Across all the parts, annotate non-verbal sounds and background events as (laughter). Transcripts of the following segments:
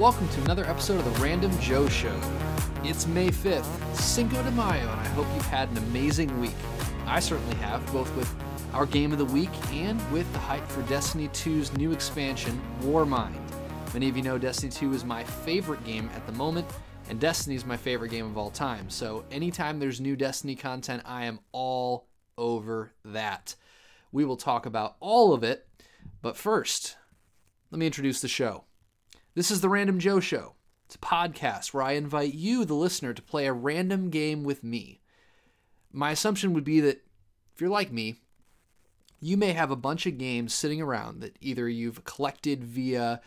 Welcome to another episode of the Random Joe Show. It's May 5th, Cinco de Mayo, and I hope you've had an amazing week. I certainly have, both with our game of the week and with the hype for Destiny 2's new expansion, Warmind. Many of you know Destiny 2 is my favorite game at the moment, and Destiny is my favorite game of all time. So anytime there's new Destiny content, I am all over that. We will talk about all of it, but first, let me introduce the show. This is the Random Joe Show. It's a podcast where I invite you, the listener, to play a random game with me. My assumption would be that if you're like me, you may have a bunch of games sitting around that either you've collected via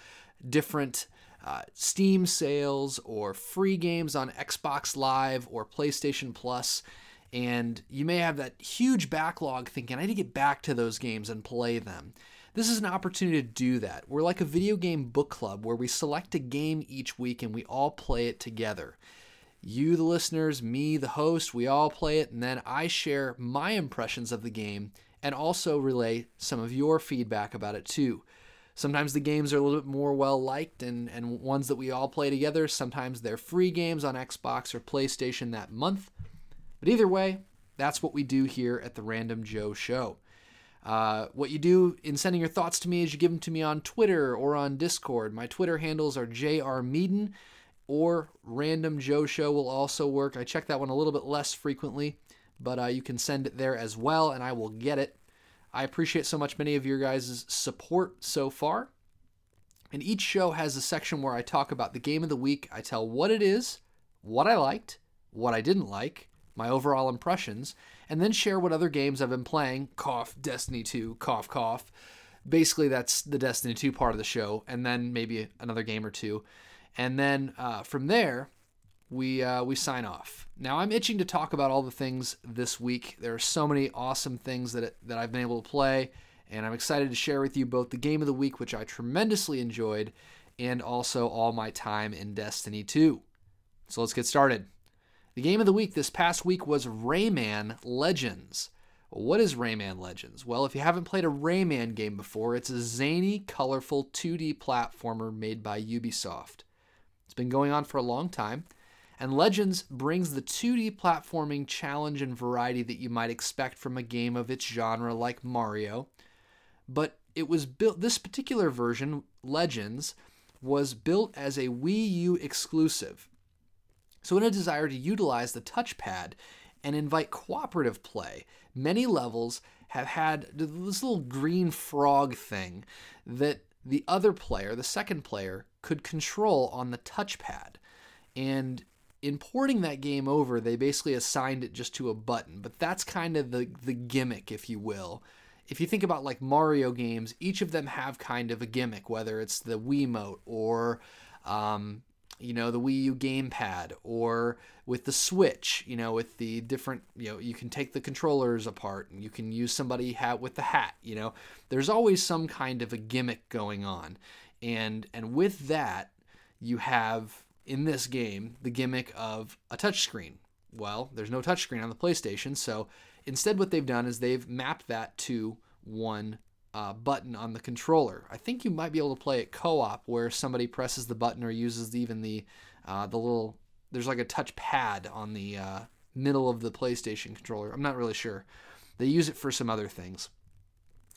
different uh, Steam sales or free games on Xbox Live or PlayStation Plus, and you may have that huge backlog thinking, I need to get back to those games and play them. This is an opportunity to do that. We're like a video game book club where we select a game each week and we all play it together. You, the listeners, me, the host, we all play it, and then I share my impressions of the game and also relay some of your feedback about it too. Sometimes the games are a little bit more well liked and, and ones that we all play together. Sometimes they're free games on Xbox or PlayStation that month. But either way, that's what we do here at the Random Joe Show. Uh, what you do in sending your thoughts to me is you give them to me on Twitter or on Discord. My Twitter handles are jrmeaden or Random Joe Show will also work. I check that one a little bit less frequently, but uh, you can send it there as well, and I will get it. I appreciate so much many of your guys' support so far. And each show has a section where I talk about the game of the week. I tell what it is, what I liked, what I didn't like, my overall impressions, and then share what other games I've been playing. Cough, Destiny 2, cough, cough. Basically, that's the Destiny 2 part of the show, and then maybe another game or two. And then uh, from there, we uh, we sign off. Now I'm itching to talk about all the things this week. There are so many awesome things that that I've been able to play, and I'm excited to share with you both the game of the week, which I tremendously enjoyed, and also all my time in Destiny 2. So let's get started. The game of the week this past week was Rayman Legends. What is Rayman Legends? Well, if you haven't played a Rayman game before, it's a zany, colorful 2D platformer made by Ubisoft. It's been going on for a long time, and Legends brings the 2D platforming challenge and variety that you might expect from a game of its genre like Mario. But it was built this particular version, Legends, was built as a Wii U exclusive so, in a desire to utilize the touchpad and invite cooperative play, many levels have had this little green frog thing that the other player, the second player, could control on the touchpad. And in porting that game over, they basically assigned it just to a button, but that's kind of the, the gimmick, if you will. If you think about like Mario games, each of them have kind of a gimmick, whether it's the Wiimote or um, you know the Wii U gamepad or with the Switch, you know, with the different, you know, you can take the controllers apart and you can use somebody hat with the hat, you know. There's always some kind of a gimmick going on. And and with that, you have in this game the gimmick of a touchscreen. Well, there's no touchscreen on the PlayStation, so instead what they've done is they've mapped that to one uh, button on the controller. I think you might be able to play it co-op where somebody presses the button or uses even the uh, the little there's like a touch pad on the uh, middle of the PlayStation controller. I'm not really sure. They use it for some other things.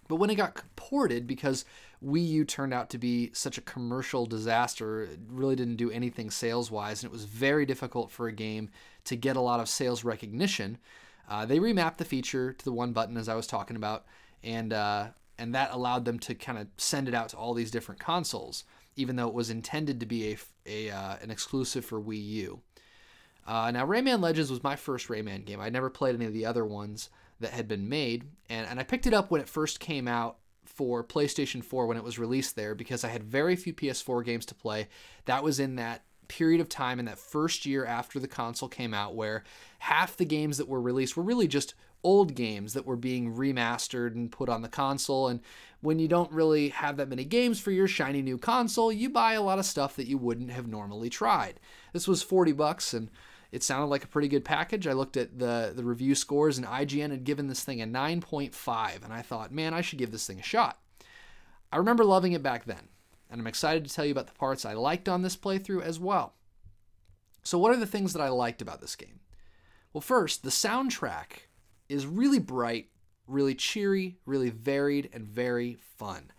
But when it got ported, because Wii U turned out to be such a commercial disaster, it really didn't do anything sales wise, and it was very difficult for a game to get a lot of sales recognition. Uh, they remapped the feature to the one button, as I was talking about, and uh, and that allowed them to kind of send it out to all these different consoles, even though it was intended to be a, a uh, an exclusive for Wii U. Uh, now, Rayman Legends was my first Rayman game. I never played any of the other ones that had been made, and, and I picked it up when it first came out for PlayStation 4 when it was released there because I had very few PS4 games to play. That was in that period of time in that first year after the console came out where half the games that were released were really just old games that were being remastered and put on the console. And when you don't really have that many games for your shiny new console, you buy a lot of stuff that you wouldn't have normally tried. This was 40 bucks and it sounded like a pretty good package. I looked at the the review scores and IGN had given this thing a 9.5 and I thought, "Man, I should give this thing a shot." I remember loving it back then. and I'm excited to tell you about the parts I liked on this playthrough as well. So, what are the things that I liked about this game? Well, first, the soundtrack is really bright, really cheery, really varied, and very fun.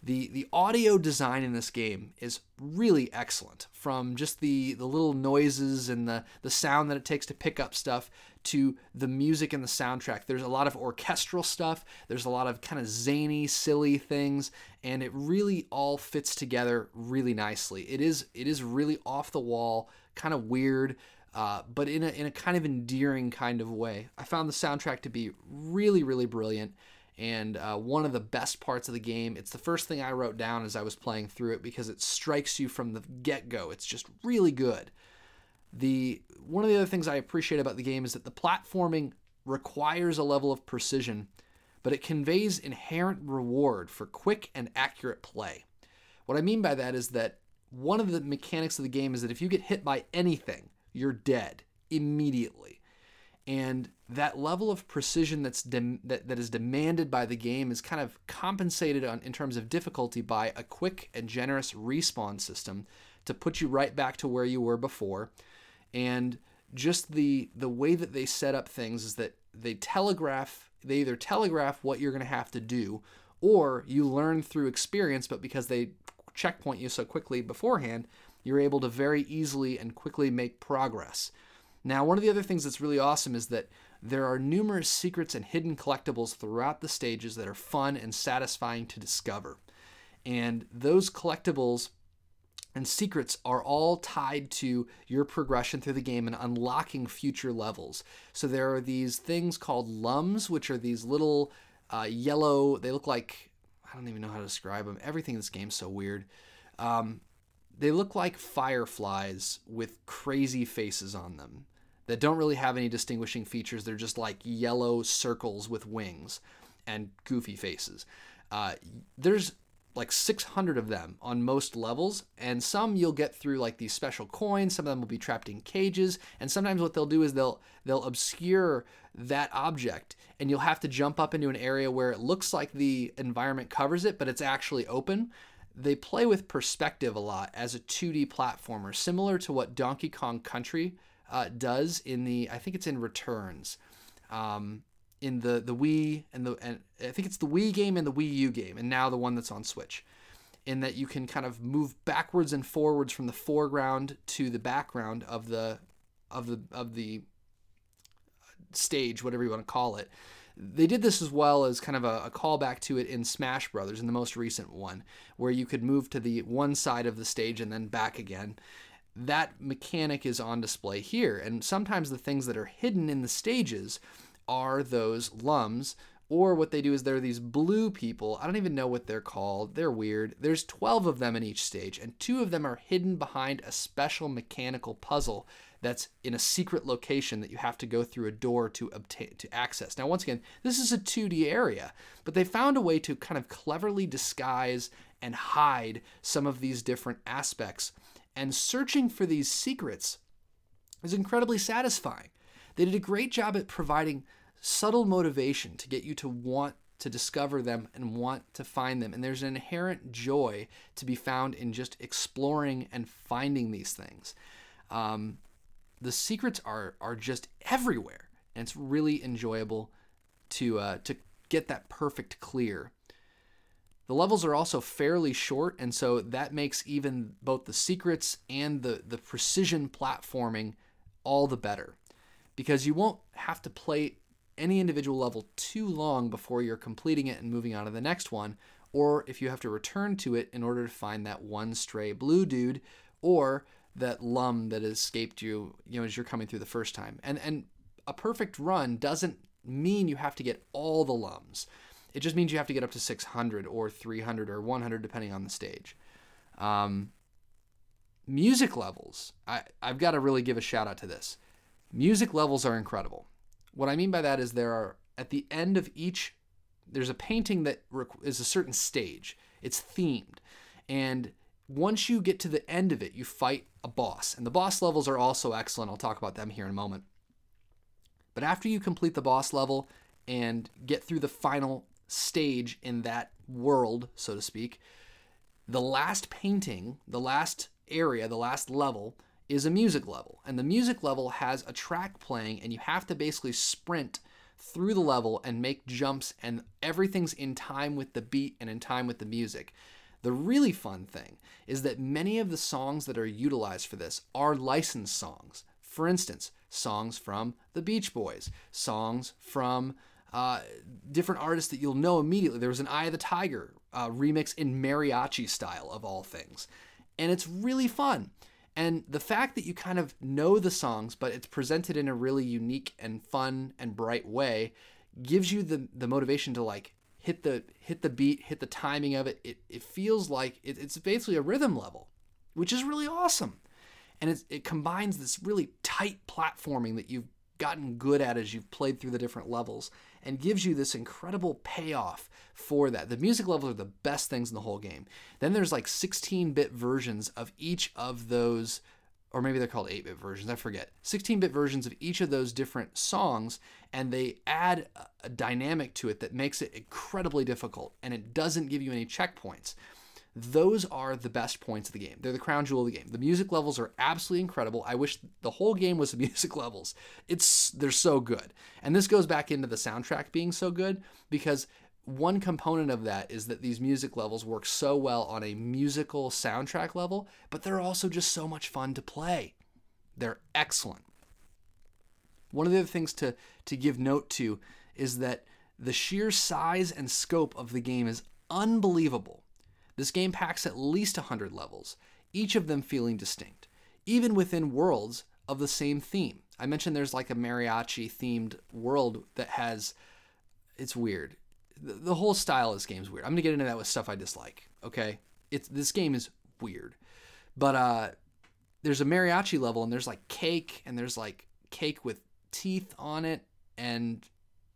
The, the audio design in this game is really excellent from just the, the little noises and the, the sound that it takes to pick up stuff to the music and the soundtrack. There's a lot of orchestral stuff, there's a lot of kind of zany, silly things, and it really all fits together really nicely. It is it is really off the wall, kind of weird, uh, but in a, in a kind of endearing kind of way. I found the soundtrack to be really, really brilliant and uh, one of the best parts of the game. It's the first thing I wrote down as I was playing through it because it strikes you from the get go. It's just really good. The one of the other things I appreciate about the game is that the platforming requires a level of precision, but it conveys inherent reward for quick and accurate play. What I mean by that is that one of the mechanics of the game is that if you get hit by anything, you're dead immediately. And that level of precision that's de- that, that is demanded by the game is kind of compensated on, in terms of difficulty by a quick and generous respawn system to put you right back to where you were before and just the the way that they set up things is that they telegraph they either telegraph what you're going to have to do or you learn through experience but because they checkpoint you so quickly beforehand you're able to very easily and quickly make progress now one of the other things that's really awesome is that there are numerous secrets and hidden collectibles throughout the stages that are fun and satisfying to discover and those collectibles and secrets are all tied to your progression through the game and unlocking future levels. So there are these things called lums, which are these little uh, yellow, they look like, I don't even know how to describe them. Everything in this game is so weird. Um, they look like fireflies with crazy faces on them that don't really have any distinguishing features. They're just like yellow circles with wings and goofy faces. Uh, there's like 600 of them on most levels and some you'll get through like these special coins some of them will be trapped in cages and sometimes what they'll do is they'll they'll obscure that object and you'll have to jump up into an area where it looks like the environment covers it but it's actually open they play with perspective a lot as a 2D platformer similar to what Donkey Kong Country uh, does in the I think it's in Returns um, in the the Wii and the and I think it's the Wii game and the Wii U game, and now the one that's on Switch. In that you can kind of move backwards and forwards from the foreground to the background of the of the of the stage, whatever you want to call it. They did this as well as kind of a, a callback to it in Smash Brothers, in the most recent one, where you could move to the one side of the stage and then back again that mechanic is on display here. And sometimes the things that are hidden in the stages are those lums or what they do is they're these blue people. I don't even know what they're called. They're weird. There's 12 of them in each stage, and two of them are hidden behind a special mechanical puzzle that's in a secret location that you have to go through a door to obtain to access. Now, once again, this is a 2D area, but they found a way to kind of cleverly disguise and hide some of these different aspects. And searching for these secrets is incredibly satisfying. They did a great job at providing subtle motivation to get you to want to discover them and want to find them. And there's an inherent joy to be found in just exploring and finding these things. Um, the secrets are are just everywhere, and it's really enjoyable to uh, to get that perfect clear. The levels are also fairly short, and so that makes even both the secrets and the the precision platforming all the better, because you won't have to play any individual level too long before you're completing it and moving on to the next one, or if you have to return to it in order to find that one stray blue dude or that lum that escaped you, you know, as you're coming through the first time. And and a perfect run doesn't mean you have to get all the lums. It just means you have to get up to 600 or 300 or 100 depending on the stage. Um, music levels, I, I've got to really give a shout out to this. Music levels are incredible. What I mean by that is there are at the end of each there's a painting that is a certain stage. It's themed. And once you get to the end of it, you fight a boss. And the boss levels are also excellent. I'll talk about them here in a moment. But after you complete the boss level and get through the final stage in that world, so to speak, The last painting, the last area, the last level is a music level. And the music level has a track playing, and you have to basically sprint through the level and make jumps, and everything's in time with the beat and in time with the music. The really fun thing is that many of the songs that are utilized for this are licensed songs. For instance, songs from the Beach Boys, songs from uh, different artists that you'll know immediately. There was an Eye of the Tiger uh, remix in mariachi style, of all things. And it's really fun. And the fact that you kind of know the songs, but it's presented in a really unique and fun and bright way, gives you the, the motivation to like hit the hit the beat, hit the timing of it. It, it feels like it, it's basically a rhythm level, which is really awesome. And it, it combines this really tight platforming that you've gotten good at as you've played through the different levels and gives you this incredible payoff for that. The music levels are the best things in the whole game. Then there's like 16 bit versions of each of those, or maybe they're called 8 bit versions, I forget. 16 bit versions of each of those different songs, and they add a dynamic to it that makes it incredibly difficult and it doesn't give you any checkpoints. Those are the best points of the game. They're the crown jewel of the game. The music levels are absolutely incredible. I wish the whole game was the (laughs) music levels. It's they're so good. And this goes back into the soundtrack being so good because one component of that is that these music levels work so well on a musical soundtrack level, but they're also just so much fun to play. They're excellent. One of the other things to, to give note to is that the sheer size and scope of the game is unbelievable. This game packs at least 100 levels, each of them feeling distinct, even within worlds of the same theme. I mentioned there's like a mariachi themed world that has. It's weird. The, whole style of this game is weird. I'm gonna get into that with stuff I dislike. Okay, it's this game is weird, but uh, there's a mariachi level and there's like cake and there's like cake with teeth on it and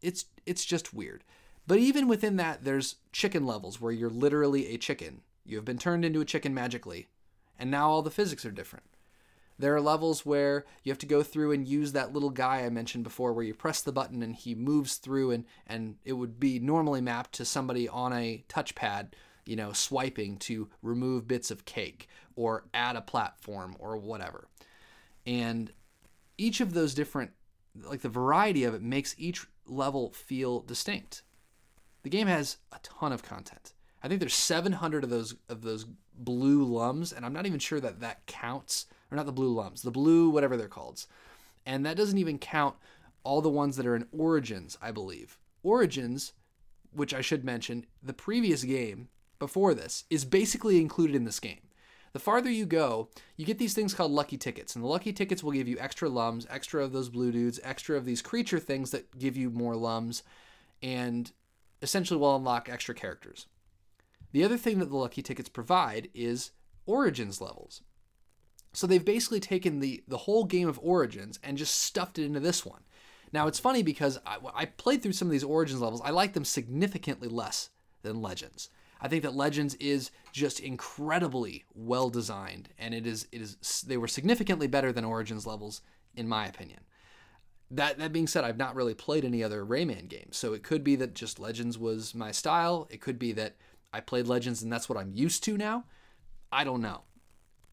it's it's just weird. But even within that, there's chicken levels where you're literally a chicken. You have been turned into a chicken magically, and now all the physics are different. There are levels where you have to go through and use that little guy I mentioned before, where you press the button and he moves through, and, and it would be normally mapped to somebody on a touchpad, you know, swiping to remove bits of cake or add a platform or whatever. And each of those different, like the variety of it, makes each level feel distinct. The game has a ton of content. I think there's 700 of those of those blue lums, and I'm not even sure that that counts, or not the blue lums, the blue whatever they're called, and that doesn't even count all the ones that are in Origins, I believe. Origins, which I should mention, the previous game before this is basically included in this game. The farther you go, you get these things called lucky tickets, and the lucky tickets will give you extra lums, extra of those blue dudes, extra of these creature things that give you more lums, and essentially will unlock extra characters. The other thing that the lucky tickets provide is origins levels. So they've basically taken the the whole game of origins and just stuffed it into this one. Now it's funny because I, I played through some of these origins levels. I like them significantly less than legends. I think that Legends is just incredibly well designed, and it is it is they were significantly better than Origins levels in my opinion. That that being said, I've not really played any other Rayman games, so it could be that just Legends was my style. It could be that I played Legends and that's what I'm used to now. I don't know.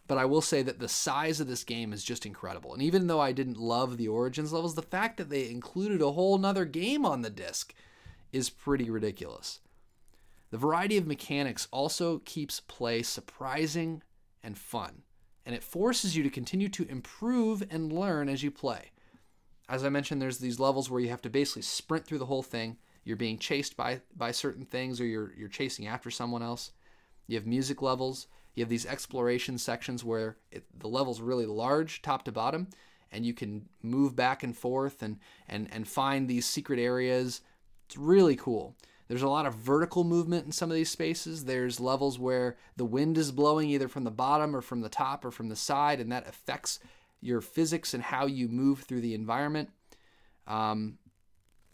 But I will say that the size of this game is just incredible. And even though I didn't love the Origins levels, the fact that they included a whole nother game on the disc is pretty ridiculous. The variety of mechanics also keeps play surprising and fun, and it forces you to continue to improve and learn as you play. As I mentioned, there's these levels where you have to basically sprint through the whole thing. You're being chased by by certain things, or you're you're chasing after someone else. You have music levels. You have these exploration sections where it, the level's really large, top to bottom, and you can move back and forth and and and find these secret areas. It's really cool. There's a lot of vertical movement in some of these spaces. There's levels where the wind is blowing either from the bottom or from the top or from the side, and that affects your physics and how you move through the environment. Um,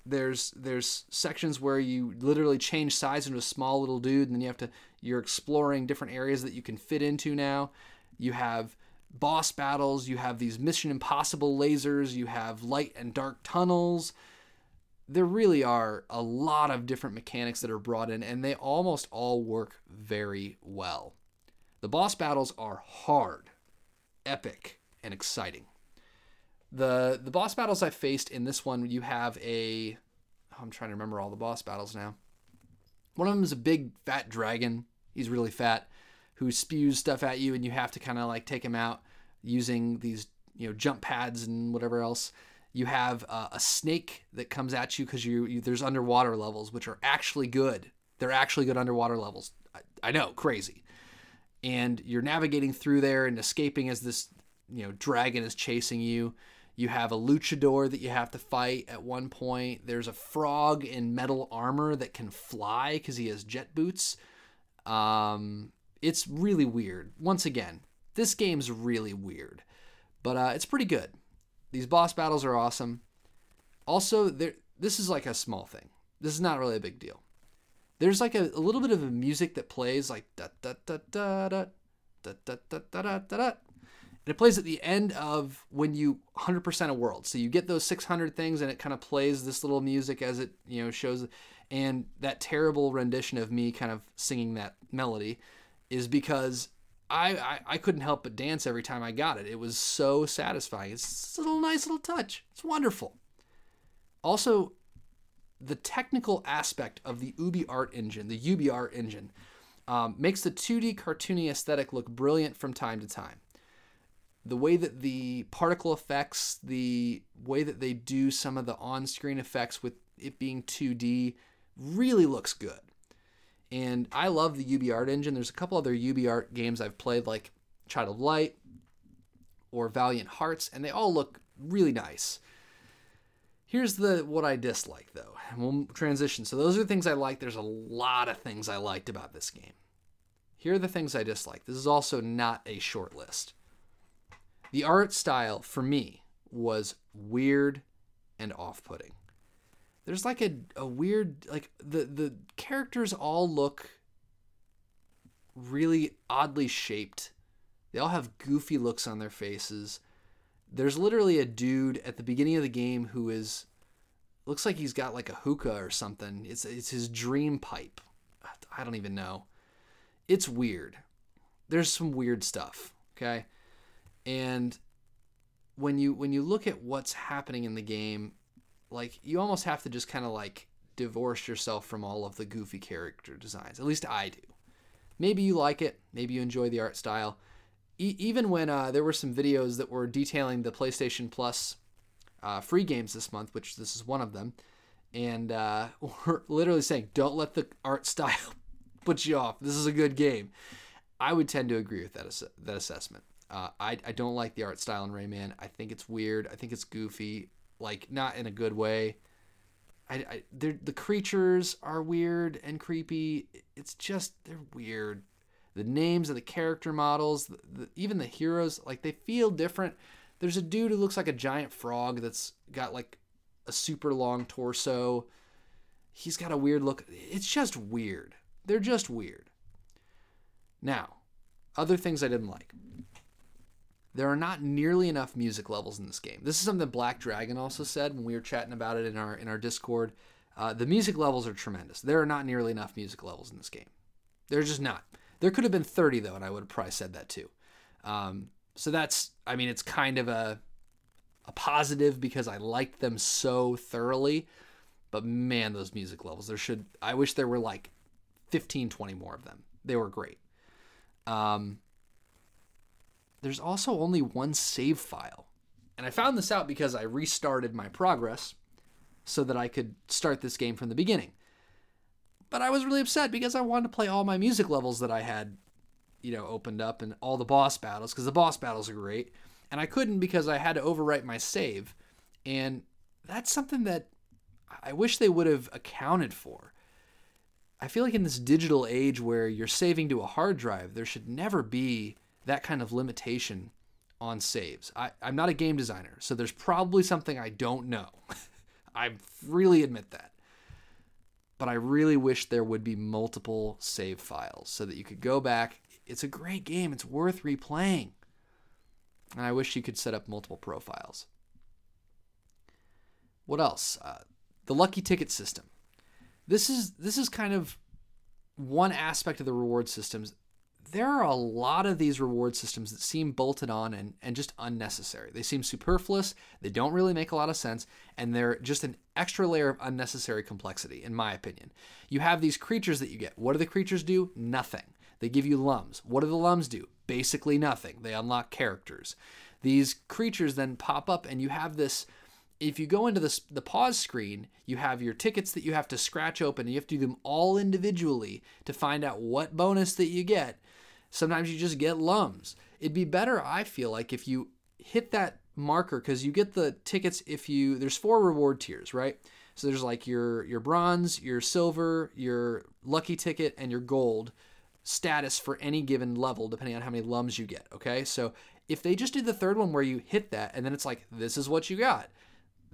there's there's sections where you literally change size into a small little dude, and then you have to you're exploring different areas that you can fit into now. You have boss battles, you have these Mission Impossible lasers, you have light and dark tunnels. There really are a lot of different mechanics that are brought in, and they almost all work very well. The boss battles are hard, epic, and exciting. The the boss battles I faced in this one, you have a I'm trying to remember all the boss battles now. One of them is a big fat dragon. He's really fat, who spews stuff at you, and you have to kind of like take him out using these you know jump pads and whatever else. You have uh, a snake that comes at you because you, you there's underwater levels which are actually good. They're actually good underwater levels. I, I know, crazy. And you're navigating through there and escaping as this you know dragon is chasing you. You have a luchador that you have to fight at one point. There's a frog in metal armor that can fly because he has jet boots. Um, it's really weird. Once again, this game's really weird, but uh, it's pretty good. These boss battles are awesome. Also, there this is like a small thing. This is not really a big deal. There's like a, a little bit of a music that plays like da da da da da da da da da da da and it plays at the end of when you 100% a world. So you get those 600 things and it kind of plays this little music as it, you know, shows and that terrible rendition of me kind of singing that melody is because I, I, I couldn't help but dance every time I got it. It was so satisfying. It's a little nice little touch. It's wonderful. Also, the technical aspect of the UbiArt Engine, the UbiArt Engine, um, makes the 2D cartoony aesthetic look brilliant from time to time the way that the particle effects, the way that they do some of the on screen effects with it being 2D really looks good. And I love the UbiArt engine. There's a couple other UbiArt games I've played, like Child of Light or Valiant Hearts, and they all look really nice. Here's the what I dislike though. And we'll transition. So those are the things I like. There's a lot of things I liked about this game. Here are the things I dislike. This is also not a short list. The art style for me was weird and off-putting. There's like a, a weird like the the characters all look really oddly shaped. They all have goofy looks on their faces. There's literally a dude at the beginning of the game who is looks like he's got like a hookah or something. It's it's his dream pipe. I don't even know. It's weird. There's some weird stuff, okay? And when you when you look at what's happening in the game, like you almost have to just kind of like divorce yourself from all of the goofy character designs. At least I do. Maybe you like it. Maybe you enjoy the art style. E- even when uh, there were some videos that were detailing the PlayStation Plus uh, free games this month, which this is one of them, and uh, (laughs) we're literally saying, "Don't let the art (laughs) style put you off. This is a good game." I would tend to agree with that ass- that assessment. Uh, I, I don't like the art style in Rayman. I think it's weird. I think it's goofy, like not in a good way. I, I the creatures are weird and creepy. It's just they're weird. The names of the character models, the, the, even the heroes, like they feel different. There's a dude who looks like a giant frog that's got like a super long torso. He's got a weird look. It's just weird. They're just weird. Now, other things I didn't like there are not nearly enough music levels in this game. This is something Black Dragon also said when we were chatting about it in our in our Discord. Uh, the music levels are tremendous. There are not nearly enough music levels in this game. There's just not. There could have been 30 though, and I would have probably said that too. Um, so that's, I mean, it's kind of a a positive because I liked them so thoroughly. But man, those music levels. There should. I wish there were like 15, 20 more of them. They were great. Um, there's also only one save file. And I found this out because I restarted my progress so that I could start this game from the beginning. But I was really upset because I wanted to play all my music levels that I had, you know, opened up and all the boss battles because the boss battles are great. And I couldn't because I had to overwrite my save. And that's something that I wish they would have accounted for. I feel like in this digital age where you're saving to a hard drive, there should never be that kind of limitation on saves. I, I'm not a game designer, so there's probably something I don't know. (laughs) I really admit that. But I really wish there would be multiple save files so that you could go back. It's a great game, it's worth replaying. And I wish you could set up multiple profiles. What else? Uh, the lucky ticket system. This is this is kind of one aspect of the reward systems there are a lot of these reward systems that seem bolted on and, and just unnecessary. They seem superfluous, they don't really make a lot of sense, and they're just an extra layer of unnecessary complexity, in my opinion. You have these creatures that you get. What do the creatures do? Nothing. They give you lums. What do the lums do? Basically nothing. They unlock characters. These creatures then pop up, and you have this if you go into the, the pause screen, you have your tickets that you have to scratch open. And you have to do them all individually to find out what bonus that you get. Sometimes you just get lums. It'd be better, I feel like, if you hit that marker because you get the tickets if you there's four reward tiers, right? So there's like your your bronze, your silver, your lucky ticket, and your gold status for any given level, depending on how many lums you get. Okay, so if they just did the third one where you hit that and then it's like this is what you got,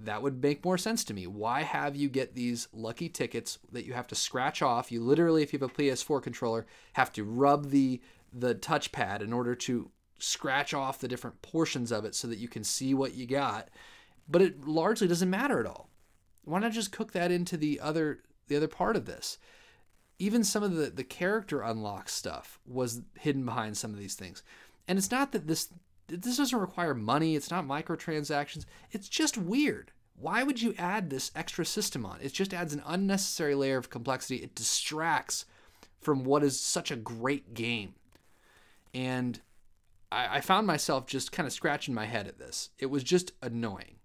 that would make more sense to me. Why have you get these lucky tickets that you have to scratch off? You literally, if you have a PS4 controller, have to rub the the touchpad in order to scratch off the different portions of it so that you can see what you got. But it largely doesn't matter at all. Why not just cook that into the other the other part of this? Even some of the the character unlock stuff was hidden behind some of these things. And it's not that this this doesn't require money, it's not microtransactions. It's just weird. Why would you add this extra system on? It just adds an unnecessary layer of complexity. It distracts from what is such a great game. And I, I found myself just kind of scratching my head at this. It was just annoying.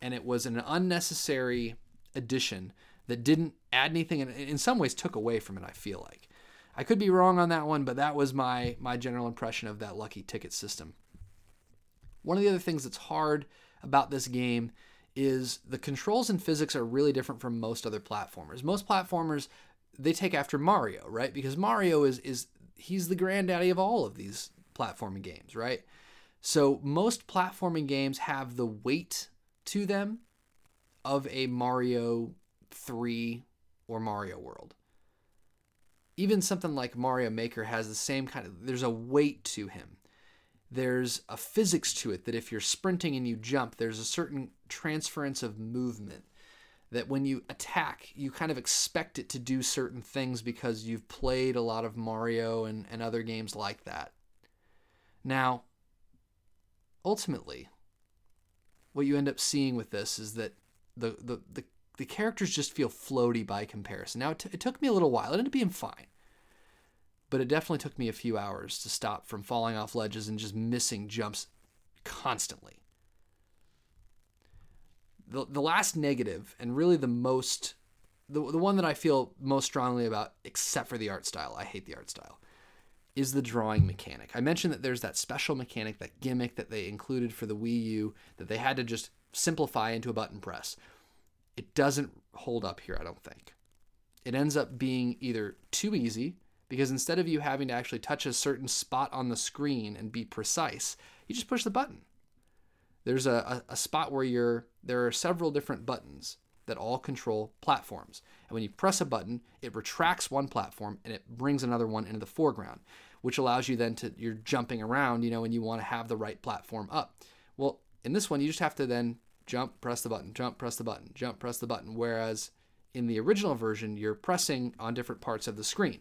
And it was an unnecessary addition that didn't add anything and in some ways took away from it, I feel like. I could be wrong on that one, but that was my my general impression of that lucky ticket system. One of the other things that's hard about this game is the controls and physics are really different from most other platformers. Most platformers they take after Mario, right? Because Mario is is he's the granddaddy of all of these platforming games, right? So most platforming games have the weight to them of a Mario 3 or Mario World. Even something like Mario Maker has the same kind of there's a weight to him. There's a physics to it that if you're sprinting and you jump, there's a certain transference of movement that when you attack, you kind of expect it to do certain things because you've played a lot of Mario and, and other games like that. Now, ultimately, what you end up seeing with this is that the, the, the, the characters just feel floaty by comparison. Now, it, t- it took me a little while. It ended up being fine. But it definitely took me a few hours to stop from falling off ledges and just missing jumps constantly the, the last negative and really the most the, the one that I feel most strongly about, except for the art style, I hate the art style, is the drawing mechanic. I mentioned that there's that special mechanic, that gimmick that they included for the Wii U that they had to just simplify into a button press. It doesn't hold up here, I don't think. It ends up being either too easy, because instead of you having to actually touch a certain spot on the screen and be precise, you just push the button there's a, a, spot where you're there are several different buttons that all control platforms. And when you press a button, it retracts one platform and it brings another one into the foreground, which allows you then to you're jumping around, you know, when you want to have the right platform up. Well, in this one, you just have to then jump, press the button, jump, press the button, jump, press the button. Whereas in the original version, you're pressing on different parts of the screen,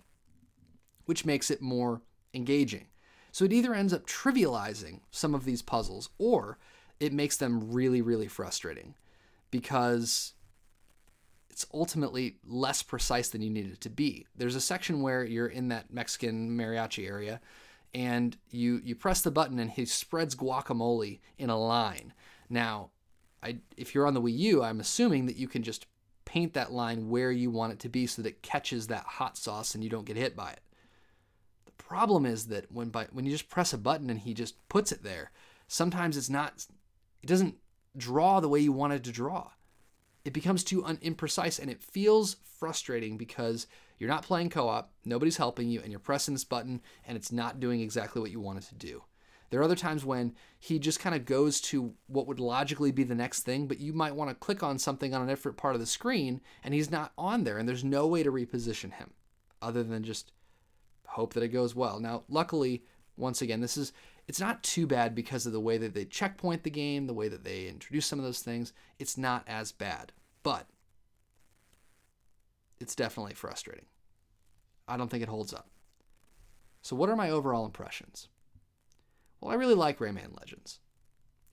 which makes it more engaging. So it either ends up trivializing some of these puzzles or it makes them really, really frustrating because it's ultimately less precise than you need it to be. There's a section where you're in that Mexican mariachi area and you you press the button and he spreads guacamole in a line. Now, I, if you're on the Wii U, I'm assuming that you can just paint that line where you want it to be so that it catches that hot sauce and you don't get hit by it. The problem is that when by, when you just press a button and he just puts it there, sometimes it's not it doesn't draw the way you wanted to draw. It becomes too un- imprecise and it feels frustrating because you're not playing co op, nobody's helping you, and you're pressing this button and it's not doing exactly what you want it to do. There are other times when he just kind of goes to what would logically be the next thing, but you might want to click on something on a different part of the screen and he's not on there, and there's no way to reposition him other than just hope that it goes well. Now, luckily, once again, this is it's not too bad because of the way that they checkpoint the game, the way that they introduce some of those things. It's not as bad, but it's definitely frustrating. I don't think it holds up. So, what are my overall impressions? Well, I really like Rayman Legends.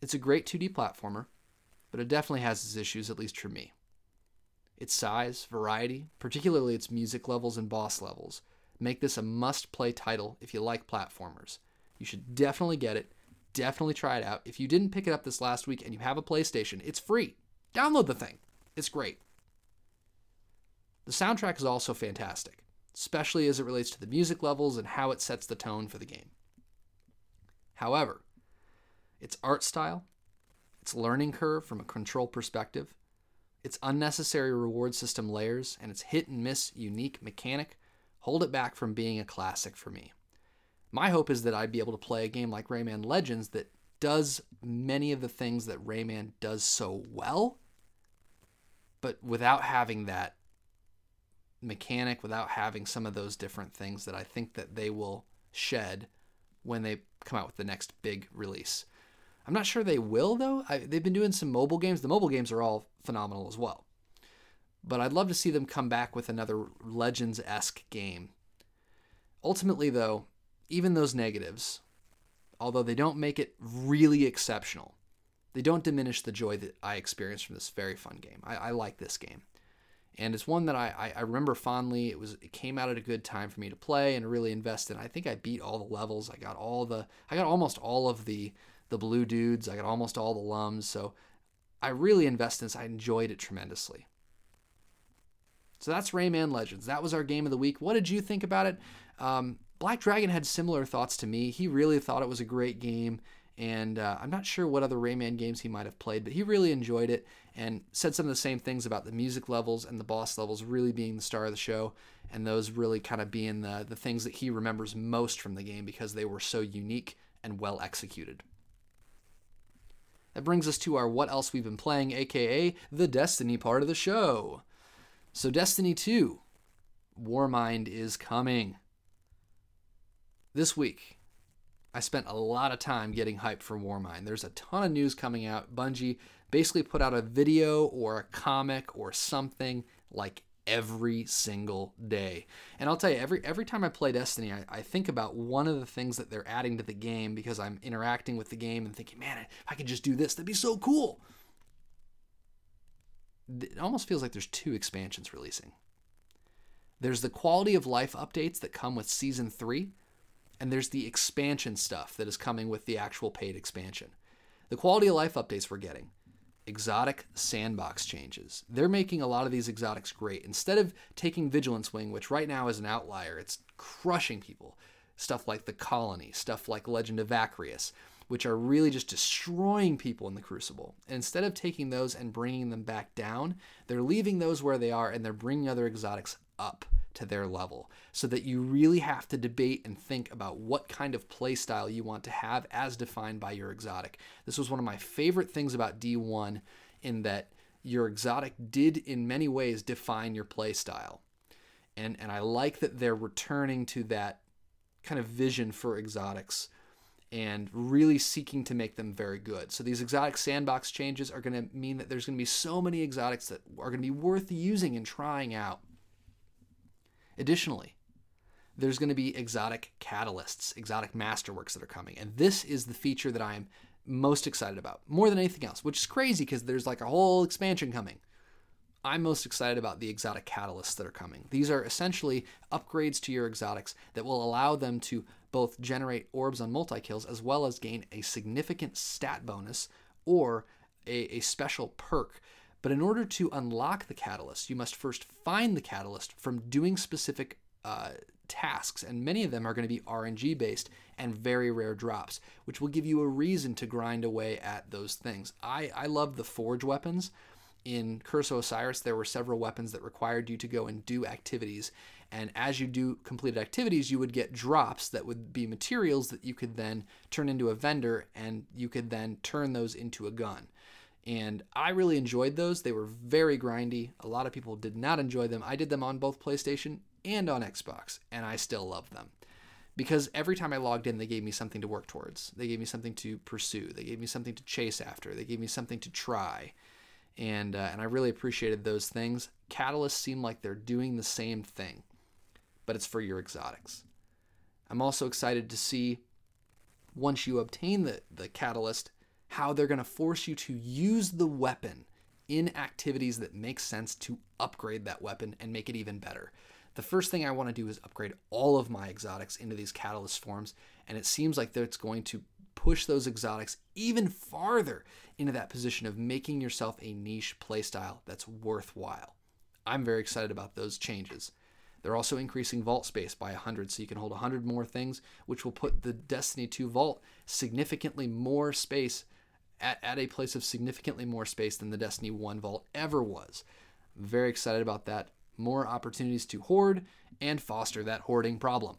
It's a great 2D platformer, but it definitely has its issues, at least for me. Its size, variety, particularly its music levels and boss levels, make this a must play title if you like platformers. You should definitely get it. Definitely try it out. If you didn't pick it up this last week and you have a PlayStation, it's free. Download the thing. It's great. The soundtrack is also fantastic, especially as it relates to the music levels and how it sets the tone for the game. However, its art style, its learning curve from a control perspective, its unnecessary reward system layers, and its hit and miss unique mechanic hold it back from being a classic for me. My hope is that I'd be able to play a game like Rayman Legends that does many of the things that Rayman does so well, but without having that mechanic, without having some of those different things that I think that they will shed when they come out with the next big release. I'm not sure they will though. I, they've been doing some mobile games. The mobile games are all phenomenal as well. But I'd love to see them come back with another Legends esque game. Ultimately, though, even those negatives, although they don't make it really exceptional, they don't diminish the joy that I experienced from this very fun game. I, I like this game. And it's one that I, I, remember fondly. It was it came out at a good time for me to play and really invest in. I think I beat all the levels. I got all the I got almost all of the the blue dudes. I got almost all the lums. So I really invested in this. I enjoyed it tremendously. So that's Rayman Legends. That was our game of the week. What did you think about it? Um, Black Dragon had similar thoughts to me. He really thought it was a great game. And uh, I'm not sure what other Rayman games he might have played, but he really enjoyed it and said some of the same things about the music levels and the boss levels really being the star of the show, and those really kind of being the, the things that he remembers most from the game because they were so unique and well executed. That brings us to our What Else We've Been Playing, aka the Destiny part of the show. So, Destiny 2, Warmind is coming. This week, I spent a lot of time getting hyped for Warmind. There's a ton of news coming out. Bungie basically put out a video or a comic or something like every single day. And I'll tell you, every every time I play Destiny, I, I, think about one of the things that they're adding to the game because I'm interacting with the game and thinking, man, if I could just do this, that'd be so cool. It almost feels like there's two expansions releasing. There's the quality of life updates that come with season three, and there's the expansion stuff that is coming with the actual paid expansion. The quality of life updates we're getting exotic sandbox changes. They're making a lot of these exotics great. Instead of taking Vigilance Wing, which right now is an outlier, it's crushing people. Stuff like the Colony, stuff like Legend of Acrius, which are really just destroying people in the Crucible. And instead of taking those and bringing them back down, they're leaving those where they are and they're bringing other exotics up to their level so that you really have to debate and think about what kind of play style you want to have as defined by your exotic. This was one of my favorite things about D1 in that your exotic did in many ways define your play style. And and I like that they're returning to that kind of vision for exotics and really seeking to make them very good. So these exotic sandbox changes are going to mean that there's going to be so many exotics that are going to be worth using and trying out. Additionally, there's going to be exotic catalysts, exotic masterworks that are coming. And this is the feature that I'm most excited about, more than anything else, which is crazy because there's like a whole expansion coming. I'm most excited about the exotic catalysts that are coming. These are essentially upgrades to your exotics that will allow them to both generate orbs on multi kills as well as gain a significant stat bonus or a, a special perk but in order to unlock the catalyst, you must first find the catalyst from doing specific uh, tasks, and many of them are going to be RNG based and very rare drops, which will give you a reason to grind away at those things. I, I love the forge weapons. In Curse of Osiris, there were several weapons that required you to go and do activities. And as you do completed activities, you would get drops that would be materials that you could then turn into a vendor and you could then turn those into a gun and I really enjoyed those. They were very grindy. A lot of people did not enjoy them. I did them on both PlayStation and on Xbox, and I still love them. Because every time I logged in, they gave me something to work towards. They gave me something to pursue. They gave me something to chase after. They gave me something to try. And, uh, and I really appreciated those things. Catalysts seem like they're doing the same thing, but it's for your exotics. I'm also excited to see once you obtain the, the catalyst, how they're going to force you to use the weapon in activities that make sense to upgrade that weapon and make it even better. The first thing I want to do is upgrade all of my exotics into these catalyst forms, and it seems like that's going to push those exotics even farther into that position of making yourself a niche playstyle that's worthwhile. I'm very excited about those changes. They're also increasing vault space by 100, so you can hold 100 more things, which will put the Destiny 2 vault significantly more space at, at a place of significantly more space than the Destiny 1 vault ever was. Very excited about that. More opportunities to hoard and foster that hoarding problem.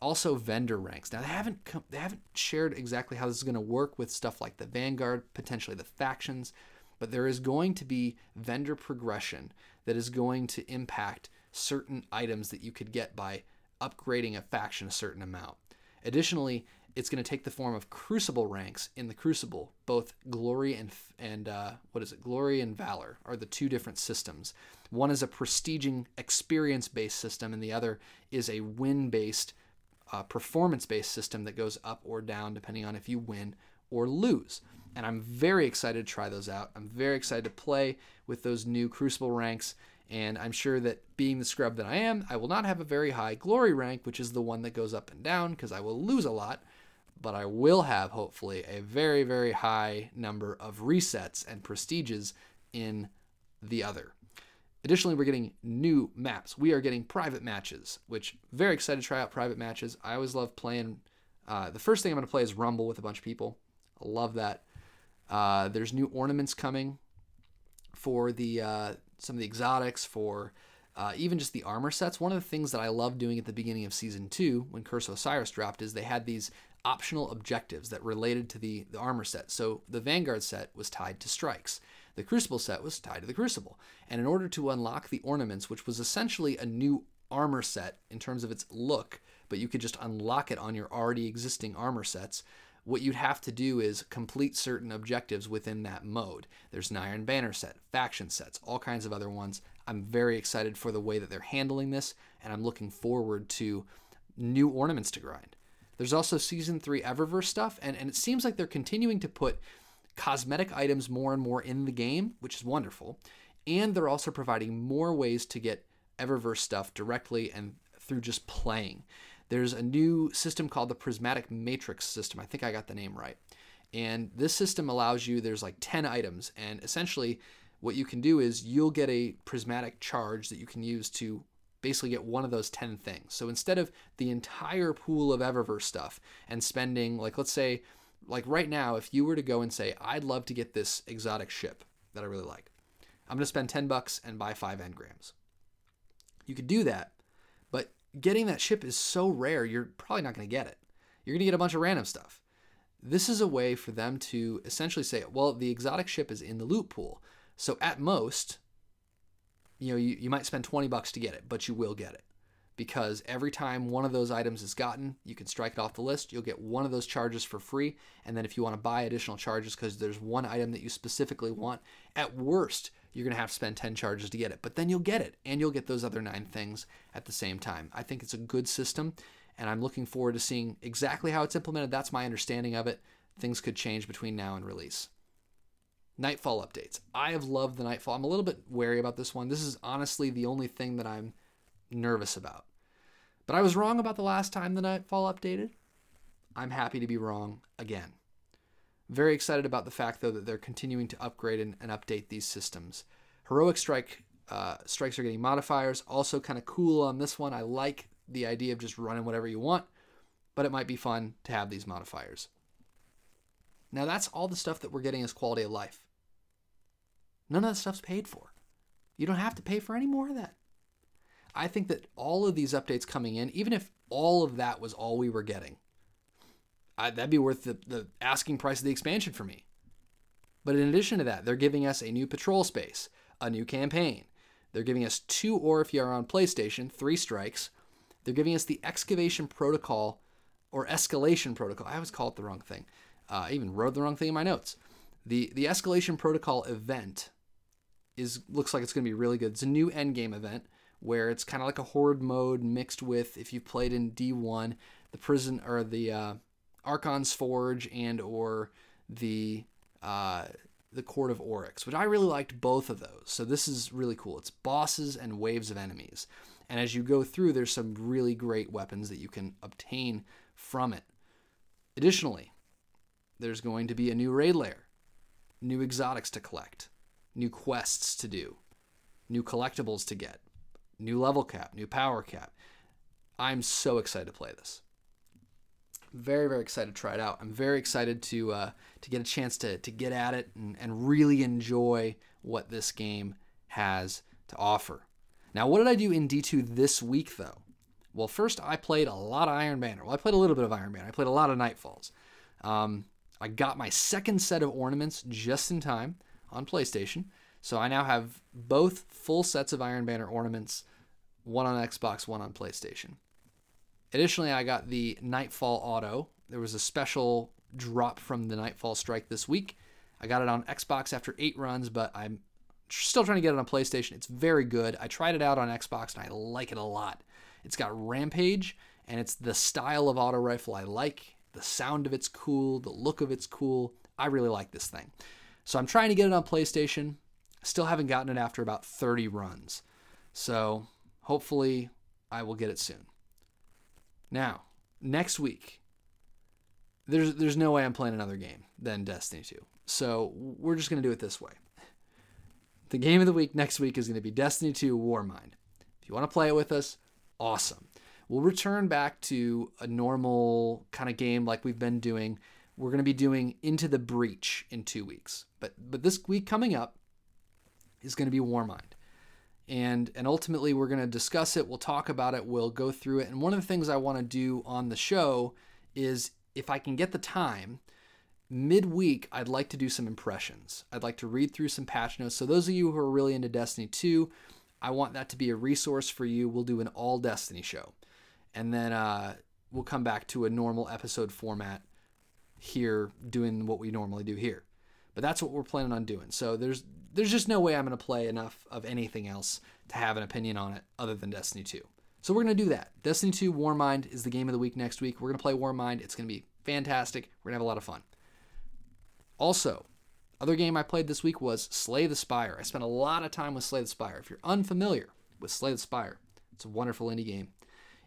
Also, vendor ranks. Now they haven't come, they haven't shared exactly how this is going to work with stuff like the Vanguard, potentially the factions, but there is going to be vendor progression that is going to impact certain items that you could get by upgrading a faction a certain amount. Additionally, it's going to take the form of crucible ranks in the crucible. Both glory and and uh, what is it? Glory and valor are the two different systems. One is a prestiging experience-based system, and the other is a win-based, uh, performance-based system that goes up or down depending on if you win or lose. And I'm very excited to try those out. I'm very excited to play with those new crucible ranks and I'm sure that being the scrub that I am, I will not have a very high glory rank, which is the one that goes up and down because I will lose a lot. But I will have, hopefully, a very, very high number of resets and prestiges in the other. Additionally, we're getting new maps. We are getting private matches, which very excited to try out private matches. I always love playing. Uh, the first thing I'm going to play is Rumble with a bunch of people. I love that. Uh, there's new ornaments coming for the uh, some of the exotics, for uh, even just the armor sets. One of the things that I loved doing at the beginning of season two when Curse of Osiris dropped is they had these optional objectives that related to the, the armor set. So the Vanguard set was tied to strikes. The Crucible set was tied to the Crucible. And in order to unlock the ornaments, which was essentially a new armor set in terms of its look, but you could just unlock it on your already existing armor sets, what you'd have to do is complete certain objectives within that mode. There's an Iron Banner set, faction sets, all kinds of other ones. I'm very excited for the way that they're handling this, and I'm looking forward to new ornaments to grind. There's also Season 3 Eververse stuff, and, and it seems like they're continuing to put cosmetic items more and more in the game, which is wonderful. And they're also providing more ways to get Eververse stuff directly and through just playing. There's a new system called the Prismatic Matrix system. I think I got the name right. And this system allows you, there's like 10 items, and essentially what you can do is you'll get a prismatic charge that you can use to basically get one of those 10 things. So instead of the entire pool of Eververse stuff and spending, like, let's say, like right now, if you were to go and say, I'd love to get this exotic ship that I really like, I'm going to spend 10 bucks and buy five engrams. You could do that, but getting that ship is so rare, you're probably not going to get it. You're going to get a bunch of random stuff. This is a way for them to essentially say, well, the exotic ship is in the loot pool. So at most, you know, you, you might spend 20 bucks to get it, but you will get it. Because every time one of those items is gotten, you can strike it off the list. You'll get one of those charges for free. And then if you want to buy additional charges because there's one item that you specifically want, at worst, you're going to have to spend 10 charges to get it. But then you'll get it, and you'll get those other nine things at the same time. I think it's a good system, and I'm looking forward to seeing exactly how it's implemented. That's my understanding of it. Things could change between now and release. Nightfall updates. I have loved the Nightfall. I'm a little bit wary about this one. This is honestly the only thing that I'm nervous about. But I was wrong about the last time the Nightfall updated. I'm happy to be wrong again. Very excited about the fact, though, that they're continuing to upgrade and, and update these systems. Heroic strike uh, strikes are getting modifiers. Also, kind of cool on this one. I like the idea of just running whatever you want, but it might be fun to have these modifiers. Now, that's all the stuff that we're getting as quality of life. None of that stuff's paid for. You don't have to pay for any more of that. I think that all of these updates coming in, even if all of that was all we were getting, I, that'd be worth the, the asking price of the expansion for me. But in addition to that, they're giving us a new patrol space, a new campaign. They're giving us two, or if you're on PlayStation, three strikes. They're giving us the excavation protocol or escalation protocol. I always call it the wrong thing. Uh, I even wrote the wrong thing in my notes. The the escalation protocol event is looks like it's going to be really good. It's a new end game event where it's kind of like a horde mode mixed with if you've played in D1, the prison or the uh, Archon's Forge and or the uh, the Court of Oryx, which I really liked both of those. So this is really cool. It's bosses and waves of enemies. And as you go through, there's some really great weapons that you can obtain from it. Additionally, there's going to be a new raid lair, new exotics to collect, new quests to do, new collectibles to get, new level cap, new power cap. I'm so excited to play this. Very, very excited to try it out. I'm very excited to uh, to get a chance to to get at it and, and really enjoy what this game has to offer. Now, what did I do in D2 this week though? Well, first I played a lot of Iron Banner. Well, I played a little bit of Iron Banner. I played a lot of Nightfalls. Um, I got my second set of ornaments just in time on PlayStation. So I now have both full sets of Iron Banner ornaments, one on Xbox, one on PlayStation. Additionally, I got the Nightfall Auto. There was a special drop from the Nightfall Strike this week. I got it on Xbox after eight runs, but I'm still trying to get it on PlayStation. It's very good. I tried it out on Xbox and I like it a lot. It's got Rampage, and it's the style of auto rifle I like. The sound of it's cool, the look of it's cool. I really like this thing. So I'm trying to get it on PlayStation. Still haven't gotten it after about 30 runs. So hopefully I will get it soon. Now, next week, there's there's no way I'm playing another game than Destiny 2. So we're just gonna do it this way. The game of the week next week is gonna be Destiny 2 Warmind. If you want to play it with us, awesome. We'll return back to a normal kind of game like we've been doing. We're going to be doing Into the Breach in two weeks. But but this week coming up is going to be Warmind. And and ultimately we're going to discuss it, we'll talk about it, we'll go through it. And one of the things I want to do on the show is if I can get the time, midweek I'd like to do some impressions. I'd like to read through some patch notes. So those of you who are really into Destiny 2, I want that to be a resource for you. We'll do an all Destiny show. And then uh, we'll come back to a normal episode format here, doing what we normally do here. But that's what we're planning on doing. So there's there's just no way I'm going to play enough of anything else to have an opinion on it other than Destiny 2. So we're going to do that. Destiny 2 Warmind is the game of the week next week. We're going to play Warmind. It's going to be fantastic. We're going to have a lot of fun. Also, other game I played this week was Slay the Spire. I spent a lot of time with Slay the Spire. If you're unfamiliar with Slay the Spire, it's a wonderful indie game.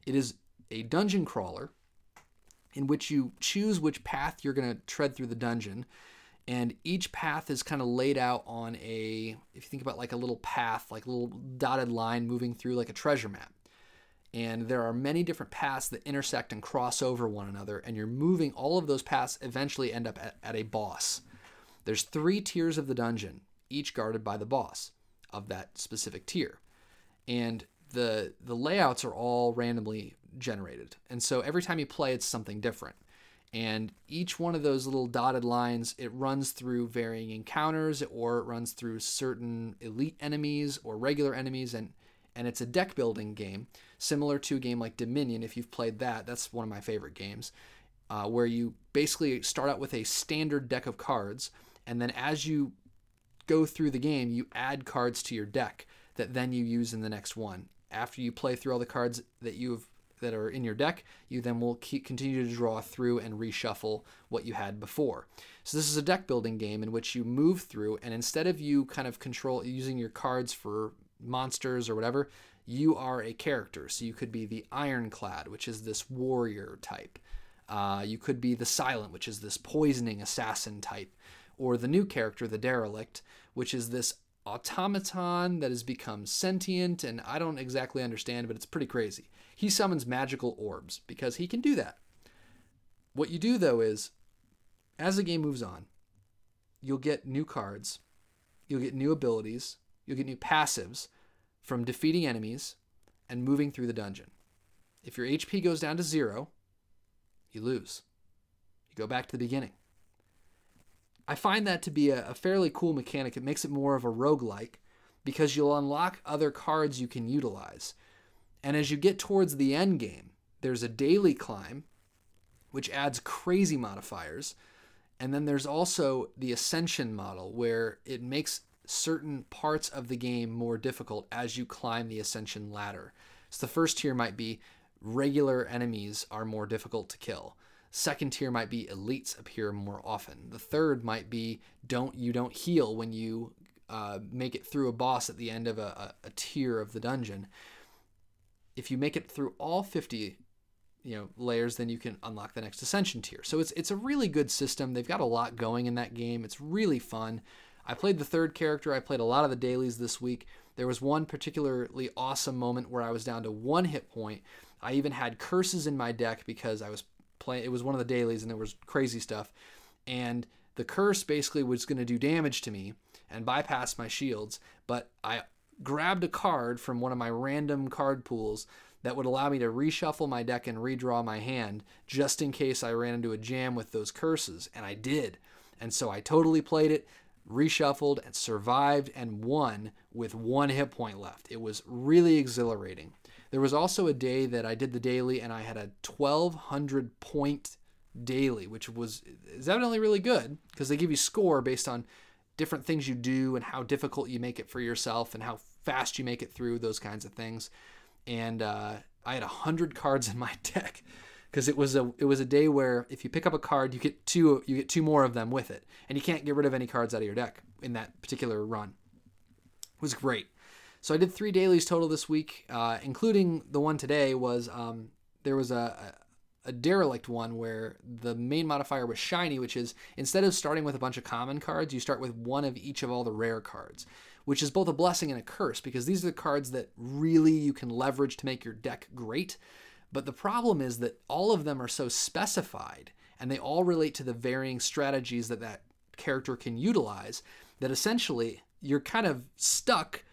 It is a dungeon crawler in which you choose which path you're going to tread through the dungeon. And each path is kind of laid out on a, if you think about like a little path, like a little dotted line moving through like a treasure map. And there are many different paths that intersect and cross over one another. And you're moving, all of those paths eventually end up at, at a boss. There's three tiers of the dungeon, each guarded by the boss of that specific tier. And the the layouts are all randomly generated. And so every time you play it's something different. And each one of those little dotted lines, it runs through varying encounters or it runs through certain elite enemies or regular enemies and and it's a deck building game similar to a game like Dominion if you've played that. That's one of my favorite games. Uh, where you basically start out with a standard deck of cards and then as you go through the game, you add cards to your deck that then you use in the next one. After you play through all the cards that you've that are in your deck, you then will keep, continue to draw through and reshuffle what you had before. So this is a deck building game in which you move through, and instead of you kind of control using your cards for monsters or whatever, you are a character. So you could be the Ironclad, which is this warrior type. Uh, you could be the Silent, which is this poisoning assassin type or the new character, the Derelict, which is this automaton that has become sentient, and I don't exactly understand, but it's pretty crazy. He summons magical orbs because he can do that. What you do, though, is as the game moves on, you'll get new cards, you'll get new abilities, you'll get new passives from defeating enemies and moving through the dungeon. If your HP goes down to zero, you lose. You go back to the beginning. I find that to be a, a fairly cool mechanic. It makes it more of a roguelike because you'll unlock other cards you can utilize. And as you get towards the end game, there's a daily climb, which adds crazy modifiers. And then there's also the ascension model, where it makes certain parts of the game more difficult as you climb the ascension ladder. So the first tier might be regular enemies are more difficult to kill. Second tier might be elites appear more often. The third might be don't you don't heal when you uh, make it through a boss at the end of a, a, a tier of the dungeon. If you make it through all 50 you know layers then you can unlock the next ascension tier. So it's it's a really good system. They've got a lot going in that game. It's really fun. I played the third character. I played a lot of the dailies this week. There was one particularly awesome moment where i was down to one hit point. I even had curses in my deck because i was playing it was one of the dailies and there was crazy stuff and the curse basically was going to do damage to me and bypass my shields but i grabbed a card from one of my random card pools that would allow me to reshuffle my deck and redraw my hand just in case I ran into a jam with those curses. And I did. And so I totally played it, reshuffled, and survived and won with one hit point left. It was really exhilarating. There was also a day that I did the daily and I had a 1200 point daily, which was is evidently really good because they give you score based on different things you do and how difficult you make it for yourself and how fast you make it through those kinds of things and uh, I had a hundred (laughs) cards in my deck because it was a it was a day where if you pick up a card, you get two you get two more of them with it, and you can't get rid of any cards out of your deck in that particular run. It was great. So I did three dailies total this week, uh, including the one today. Was um, there was a, a, a derelict one where the main modifier was shiny, which is instead of starting with a bunch of common cards, you start with one of each of all the rare cards which is both a blessing and a curse because these are the cards that really you can leverage to make your deck great. But the problem is that all of them are so specified and they all relate to the varying strategies that that character can utilize that essentially you're kind of stuck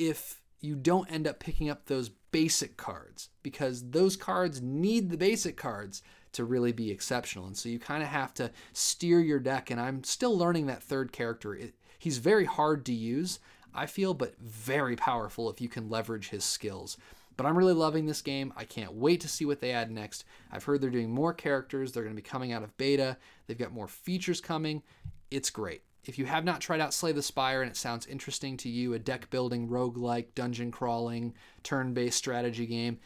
if you don't end up picking up those basic cards because those cards need the basic cards to really be exceptional. And so you kind of have to steer your deck. And I'm still learning that third character. It, He's very hard to use, I feel, but very powerful if you can leverage his skills. But I'm really loving this game. I can't wait to see what they add next. I've heard they're doing more characters, they're going to be coming out of beta, they've got more features coming. It's great. If you have not tried out Slay the Spire and it sounds interesting to you, a deck building, roguelike, dungeon crawling, turn based strategy game,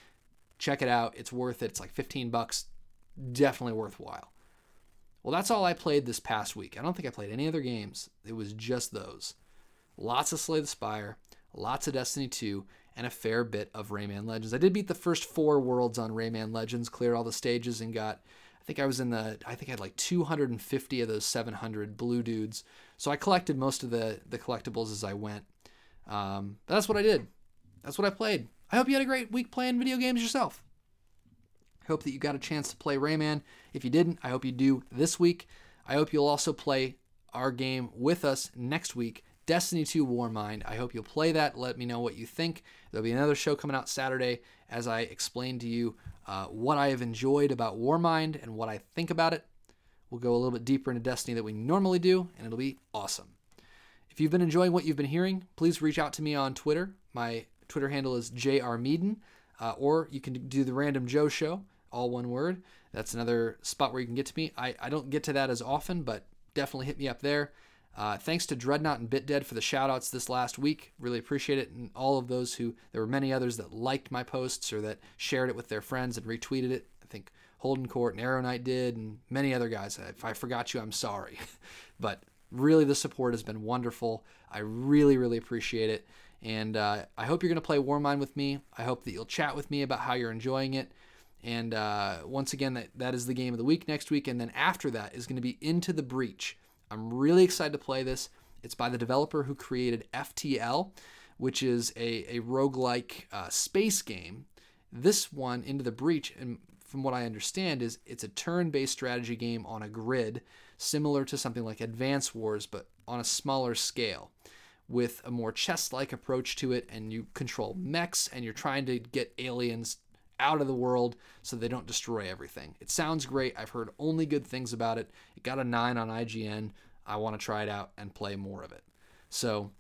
check it out. It's worth it. It's like 15 bucks. Definitely worthwhile. Well, that's all I played this past week. I don't think I played any other games. It was just those. Lots of Slay the Spire, lots of Destiny 2, and a fair bit of Rayman Legends. I did beat the first four worlds on Rayman Legends, cleared all the stages, and got. I think I was in the. I think I had like 250 of those 700 blue dudes. So I collected most of the the collectibles as I went. Um, that's what I did. That's what I played. I hope you had a great week playing video games yourself. I hope that you got a chance to play Rayman. If you didn't, I hope you do this week. I hope you'll also play our game with us next week, Destiny 2 Warmind. I hope you'll play that. Let me know what you think. There'll be another show coming out Saturday as I explain to you uh, what I have enjoyed about Warmind and what I think about it. We'll go a little bit deeper into Destiny than we normally do, and it'll be awesome. If you've been enjoying what you've been hearing, please reach out to me on Twitter. My Twitter handle is jrmeaden, uh, or you can do the Random Joe Show all one word. That's another spot where you can get to me. I, I don't get to that as often, but definitely hit me up there. Uh, thanks to Dreadnought and BitDead for the shoutouts this last week. Really appreciate it. And all of those who, there were many others that liked my posts or that shared it with their friends and retweeted it. I think Holden Court and Arrow Knight did, and many other guys. If I forgot you, I'm sorry. (laughs) but really, the support has been wonderful. I really, really appreciate it. And uh, I hope you're going to play Warmind with me. I hope that you'll chat with me about how you're enjoying it. And uh, once again, that, that is the game of the week next week. And then after that is going to be Into the Breach. I'm really excited to play this. It's by the developer who created FTL, which is a, a roguelike uh, space game. This one, Into the Breach, and from what I understand, is it's a turn-based strategy game on a grid, similar to something like Advance Wars, but on a smaller scale, with a more chess-like approach to it. And you control mechs, and you're trying to get aliens out of the world so they don't destroy everything. It sounds great. I've heard only good things about it. It got a 9 on IGN. I want to try it out and play more of it. So,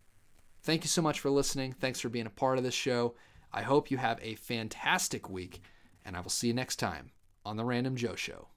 thank you so much for listening. Thanks for being a part of this show. I hope you have a fantastic week, and I will see you next time on The Random Joe Show.